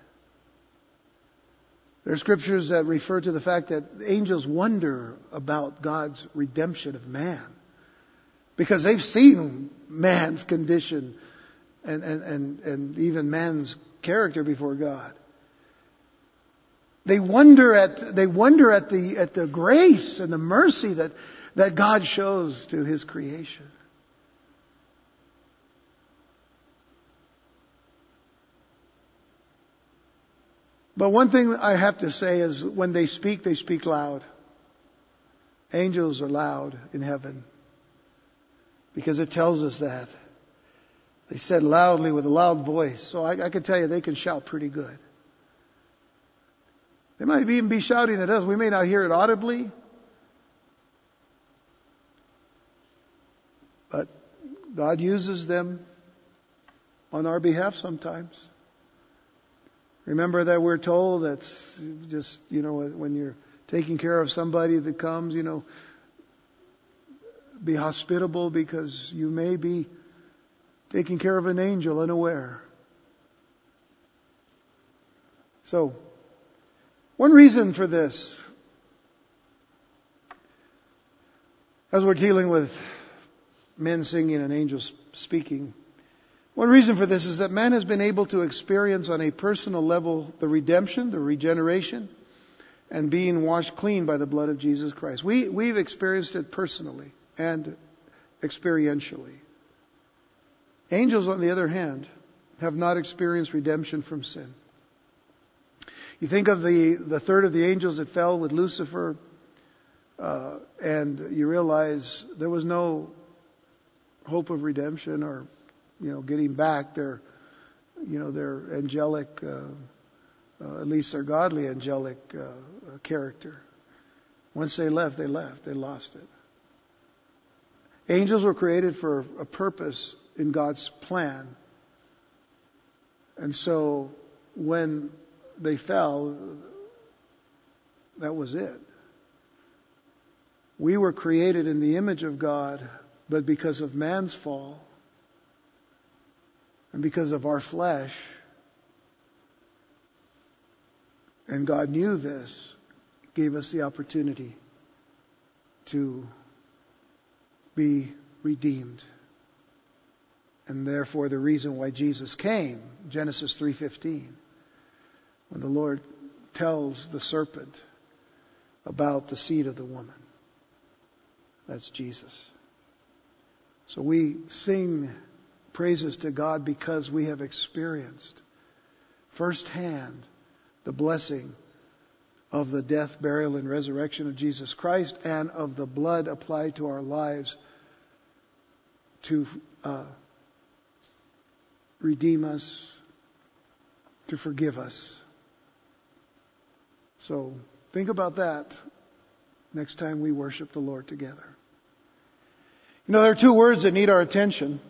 There are scriptures that refer to the fact that angels wonder about God's redemption of man because they've seen man's condition and, and, and, and even man's character before God. They wonder at, they wonder at the, at the grace and the mercy that, that God shows to His creation. But one thing I have to say is when they speak, they speak loud. Angels are loud in heaven because it tells us that. They said loudly with a loud voice. So I, I can tell you they can shout pretty good. They might even be shouting at us. We may not hear it audibly. But God uses them on our behalf sometimes. Remember that we're told that's just, you know, when you're taking care of somebody that comes, you know, be hospitable because you may be taking care of an angel unaware. So, one reason for this, as we're dealing with men singing and angels speaking, one reason for this is that man has been able to experience on a personal level the redemption, the regeneration, and being washed clean by the blood of Jesus Christ. We, we've experienced it personally and experientially. Angels, on the other hand, have not experienced redemption from sin. You think of the, the third of the angels that fell with Lucifer, uh, and you realize there was no hope of redemption or, you know, getting back their, you know, their angelic, uh, uh, at least their godly angelic uh, character. Once they left, they left. They lost it. Angels were created for a purpose in God's plan. And so when they fell, that was it. We were created in the image of God, but because of man's fall and because of our flesh, and God knew this, gave us the opportunity to be redeemed. And therefore the reason why Jesus came, Genesis 3:15 when the Lord tells the serpent about the seed of the woman. That's Jesus. So we sing praises to God because we have experienced firsthand the blessing of the death, burial, and resurrection of Jesus Christ and of the blood applied to our lives to uh, redeem us, to forgive us. So think about that next time we worship the Lord together. You know, there are two words that need our attention.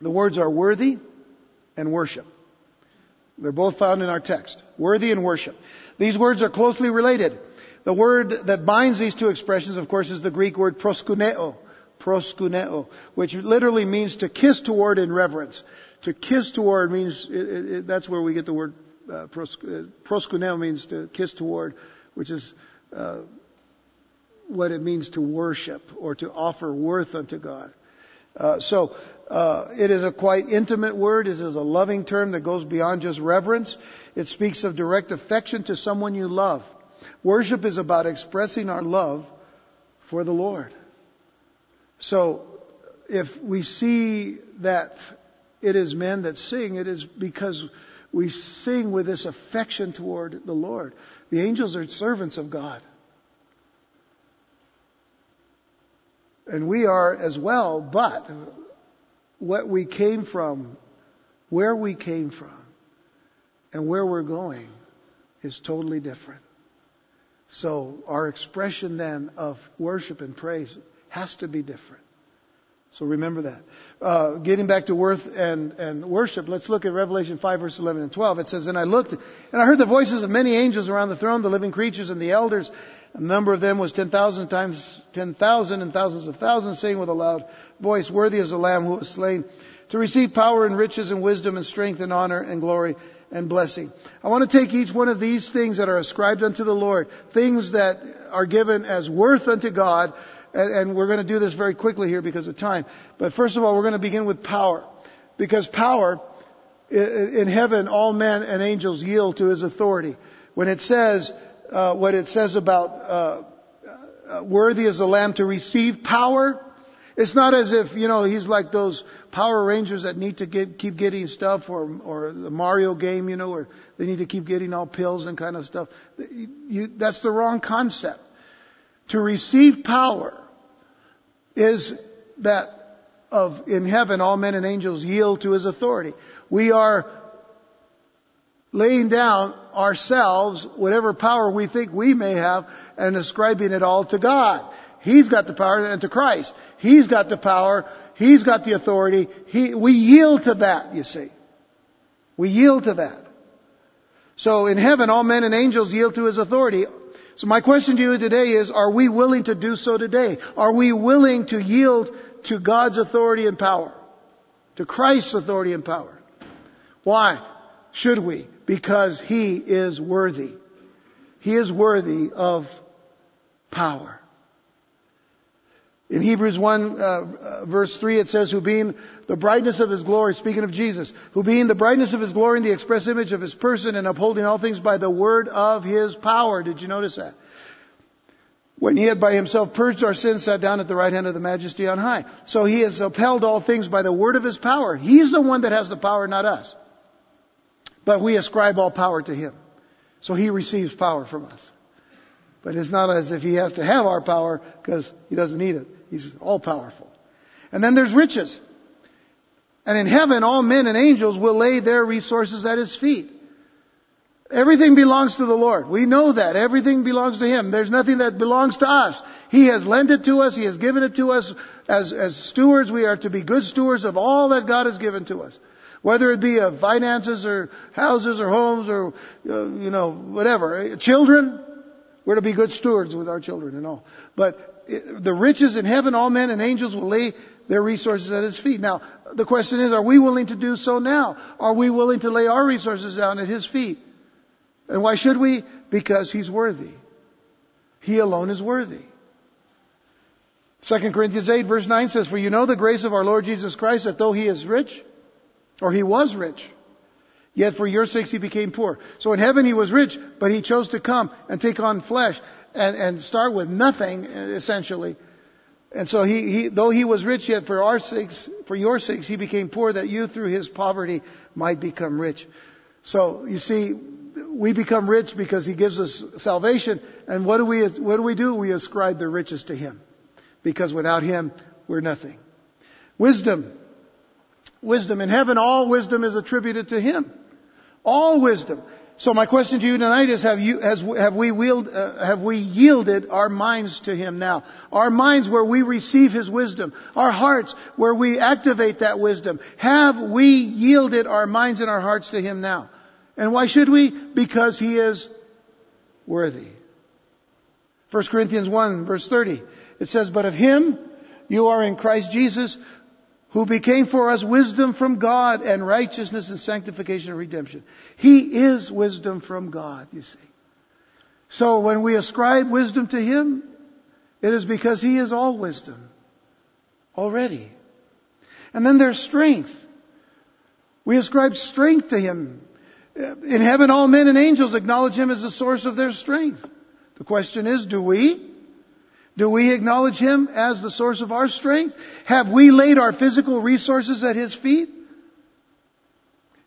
The words are worthy and worship. They're both found in our text. Worthy and worship. These words are closely related. The word that binds these two expressions, of course, is the Greek word proskuneo. Proskuneo, which literally means to kiss toward in reverence. To kiss toward means, it, it, that's where we get the word uh, uh, proskuneo means to kiss toward, which is uh, what it means to worship or to offer worth unto God. Uh, so uh, it is a quite intimate word. It is a loving term that goes beyond just reverence. It speaks of direct affection to someone you love. Worship is about expressing our love for the Lord. So if we see that it is men that sing, it is because we sing with this affection toward the Lord. The angels are servants of God. And we are as well, but what we came from, where we came from, and where we're going is totally different. So our expression then of worship and praise has to be different. So remember that. Uh, getting back to worth and, and worship, let's look at Revelation 5 verse 11 and 12. It says, And I looked, and I heard the voices of many angels around the throne, the living creatures and the elders. A number of them was 10,000 times 10,000 and thousands of thousands, saying with a loud voice, Worthy is the Lamb who was slain to receive power and riches and wisdom and strength and honor and glory and blessing. I want to take each one of these things that are ascribed unto the Lord, things that are given as worth unto God, and we're going to do this very quickly here because of time. But first of all, we're going to begin with power. Because power, in heaven, all men and angels yield to his authority. When it says, uh, what it says about uh, uh, worthy as the lamb to receive power. It's not as if you know he's like those Power Rangers that need to get, keep getting stuff, or or the Mario game, you know, where they need to keep getting all pills and kind of stuff. You, that's the wrong concept. To receive power is that of in heaven all men and angels yield to his authority. We are laying down ourselves, whatever power we think we may have, and ascribing it all to God. He's got the power and to Christ. He's got the power. He's got the authority. He, we yield to that, you see. We yield to that. So in heaven, all men and angels yield to His authority. So my question to you today is, are we willing to do so today? Are we willing to yield to God's authority and power? To Christ's authority and power? Why should we? Because he is worthy. He is worthy of power. In Hebrews 1 uh, uh, verse 3 it says, who being the brightness of his glory, speaking of Jesus, who being the brightness of his glory and the express image of his person and upholding all things by the word of his power. Did you notice that? When he had by himself purged our sins, sat down at the right hand of the majesty on high. So he has upheld all things by the word of his power. He's the one that has the power, not us. But we ascribe all power to Him. So He receives power from us. But it's not as if He has to have our power because He doesn't need it. He's all powerful. And then there's riches. And in heaven, all men and angels will lay their resources at His feet. Everything belongs to the Lord. We know that. Everything belongs to Him. There's nothing that belongs to us. He has lent it to us. He has given it to us. As, as stewards, we are to be good stewards of all that God has given to us. Whether it be of finances or houses or homes or, uh, you know, whatever. Children, we're to be good stewards with our children and all. But the riches in heaven, all men and angels will lay their resources at His feet. Now, the question is, are we willing to do so now? Are we willing to lay our resources down at His feet? And why should we? Because He's worthy. He alone is worthy. 2 Corinthians 8 verse 9 says, For you know the grace of our Lord Jesus Christ, that though He is rich, or he was rich. Yet for your sakes he became poor. So in heaven he was rich, but he chose to come and take on flesh and, and start with nothing, essentially. And so he, he, though he was rich, yet for our sakes, for your sakes, he became poor that you through his poverty might become rich. So you see, we become rich because he gives us salvation. And what do we, what do we do? We ascribe the riches to him. Because without him, we're nothing. Wisdom wisdom. In heaven, all wisdom is attributed to Him. All wisdom. So my question to you tonight is, have you, has, have we wield, uh, have we yielded our minds to Him now? Our minds where we receive His wisdom. Our hearts where we activate that wisdom. Have we yielded our minds and our hearts to Him now? And why should we? Because He is worthy. 1 Corinthians 1 verse 30. It says, But of Him you are in Christ Jesus, who became for us wisdom from God and righteousness and sanctification and redemption. He is wisdom from God, you see. So when we ascribe wisdom to Him, it is because He is all wisdom. Already. And then there's strength. We ascribe strength to Him. In heaven, all men and angels acknowledge Him as the source of their strength. The question is, do we? Do we acknowledge Him as the source of our strength? Have we laid our physical resources at His feet?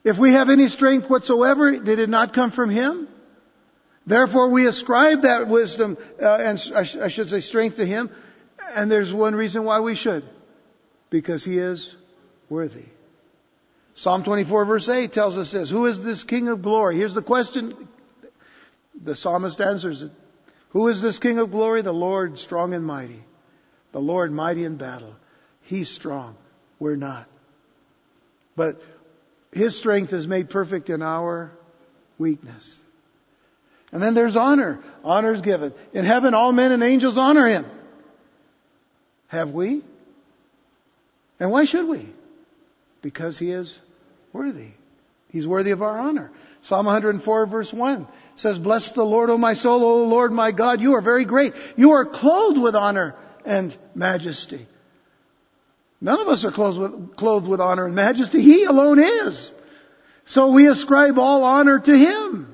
If we have any strength whatsoever, did it not come from Him? Therefore, we ascribe that wisdom, uh, and I should say strength to Him, and there's one reason why we should. Because He is worthy. Psalm 24 verse 8 tells us this, Who is this King of glory? Here's the question. The psalmist answers it. Who is this King of glory? The Lord strong and mighty. The Lord mighty in battle. He's strong. We're not. But His strength is made perfect in our weakness. And then there's honor. Honor is given. In heaven, all men and angels honor Him. Have we? And why should we? Because He is worthy. He's worthy of our honor. Psalm 104 verse 1 says, Bless the Lord, O my soul, O Lord my God, you are very great. You are clothed with honor and majesty. None of us are clothed with, clothed with honor and majesty. He alone is. So we ascribe all honor to Him.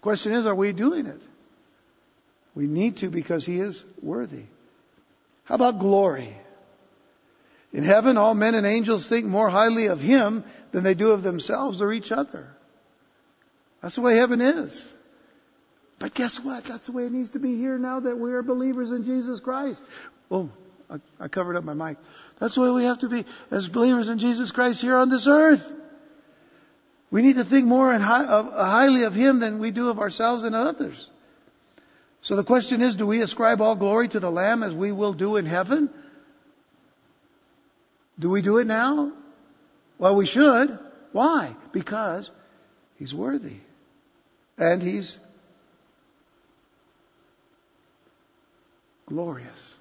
Question is, are we doing it? We need to because He is worthy. How about glory? In heaven, all men and angels think more highly of Him than they do of themselves or each other. That's the way heaven is. But guess what? That's the way it needs to be here now that we are believers in Jesus Christ. Oh, I, I covered up my mic. That's the way we have to be as believers in Jesus Christ here on this earth. We need to think more high, of, uh, highly of Him than we do of ourselves and others. So the question is, do we ascribe all glory to the Lamb as we will do in heaven? Do we do it now? Well, we should. Why? Because He's worthy. And He's glorious.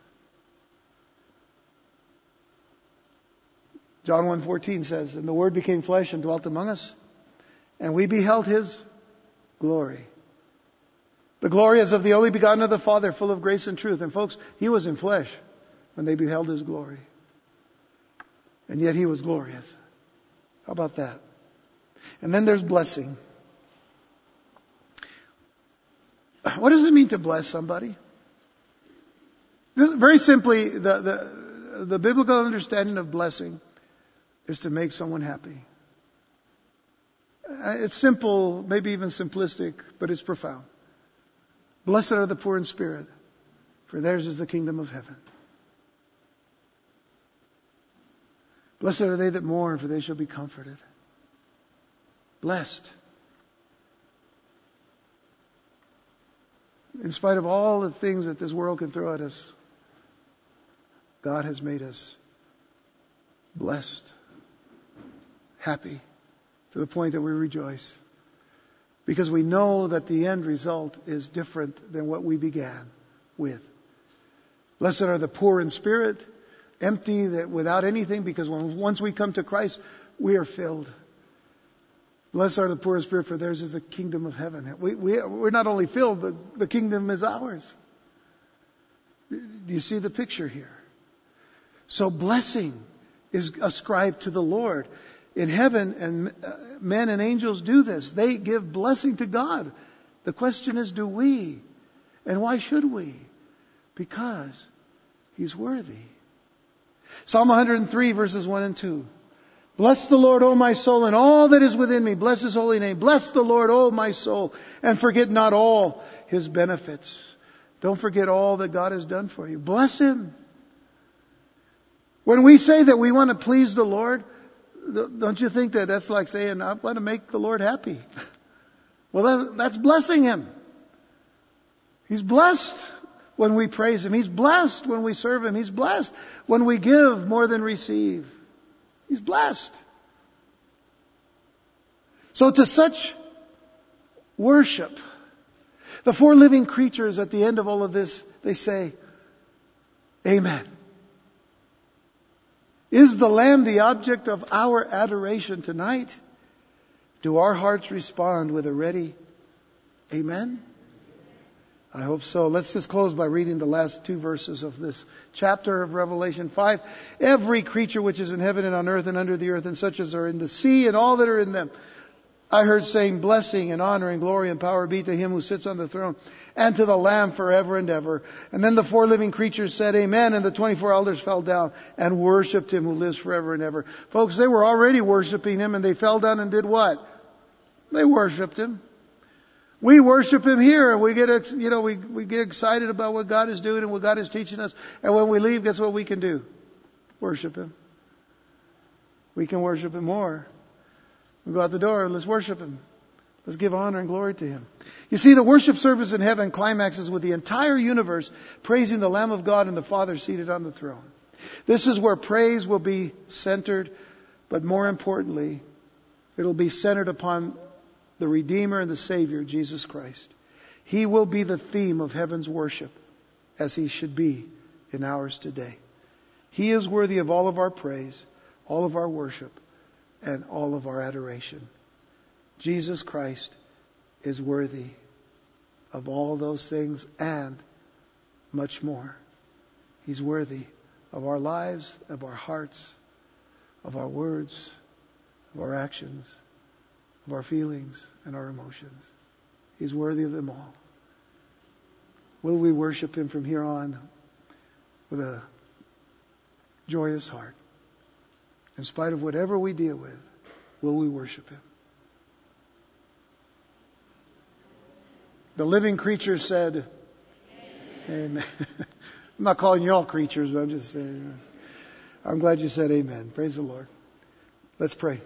John 1:14 says, "And the word became flesh and dwelt among us, and we beheld his glory." The glory is of the only begotten of the Father, full of grace and truth. And folks, he was in flesh when they beheld his glory. And yet he was glorious. How about that? And then there's blessing. What does it mean to bless somebody? Very simply, the, the, the biblical understanding of blessing is to make someone happy. Uh, it's simple, maybe even simplistic, but it's profound. Blessed are the poor in spirit, for theirs is the kingdom of heaven. Blessed are they that mourn, for they shall be comforted. Blessed. In spite of all the things that this world can throw at us, God has made us blessed, happy, to the point that we rejoice. Because we know that the end result is different than what we began with. Blessed are the poor in spirit, empty, that without anything, because when, once we come to Christ, we are filled. Blessed are the poor in spirit, for theirs is the kingdom of heaven. We, we, we're not only filled, the, the kingdom is ours. Do you see the picture here? So blessing is ascribed to the Lord. In heaven, and uh, men and angels do this. They give blessing to God. The question is, do we? And why should we? Because He's worthy. Psalm 103 verses 1 and 2. Bless the Lord, O my soul, and all that is within me. Bless His holy name. Bless the Lord, O my soul, and forget not all His benefits. Don't forget all that God has done for you. Bless Him. When we say that we want to please the Lord, don't you think that that's like saying, I want to make the Lord happy? Well, that's blessing Him. He's blessed when we praise Him. He's blessed when we serve Him. He's blessed when we give more than receive. He's blessed. So to such worship, the four living creatures at the end of all of this, they say, Amen. Is the Lamb the object of our adoration tonight? Do our hearts respond with a ready Amen? I hope so. Let's just close by reading the last two verses of this chapter of Revelation 5. Every creature which is in heaven and on earth and under the earth and such as are in the sea and all that are in them. I heard saying blessing and honor and glory and power be to him who sits on the throne and to the Lamb forever and ever. And then the four living creatures said amen and the 24 elders fell down and worshiped him who lives forever and ever. Folks, they were already worshiping him and they fell down and did what? They worshiped him. We worship Him here, and we get, you know, we, we get excited about what God is doing and what God is teaching us. And when we leave, guess what we can do? Worship Him. We can worship Him more. We go out the door, and let's worship Him. Let's give honor and glory to Him. You see, the worship service in heaven climaxes with the entire universe praising the Lamb of God and the Father seated on the throne. This is where praise will be centered, but more importantly, it'll be centered upon the Redeemer and the Savior, Jesus Christ. He will be the theme of heaven's worship, as He should be in ours today. He is worthy of all of our praise, all of our worship, and all of our adoration. Jesus Christ is worthy of all those things and much more. He's worthy of our lives, of our hearts, of our words, of our actions of our feelings and our emotions. He's worthy of them all. Will we worship Him from here on with a joyous heart? In spite of whatever we deal with, will we worship Him? The living creature said, Amen. I'm not calling you all creatures, but I'm just saying. I'm glad you said amen. Praise the Lord. Let's pray.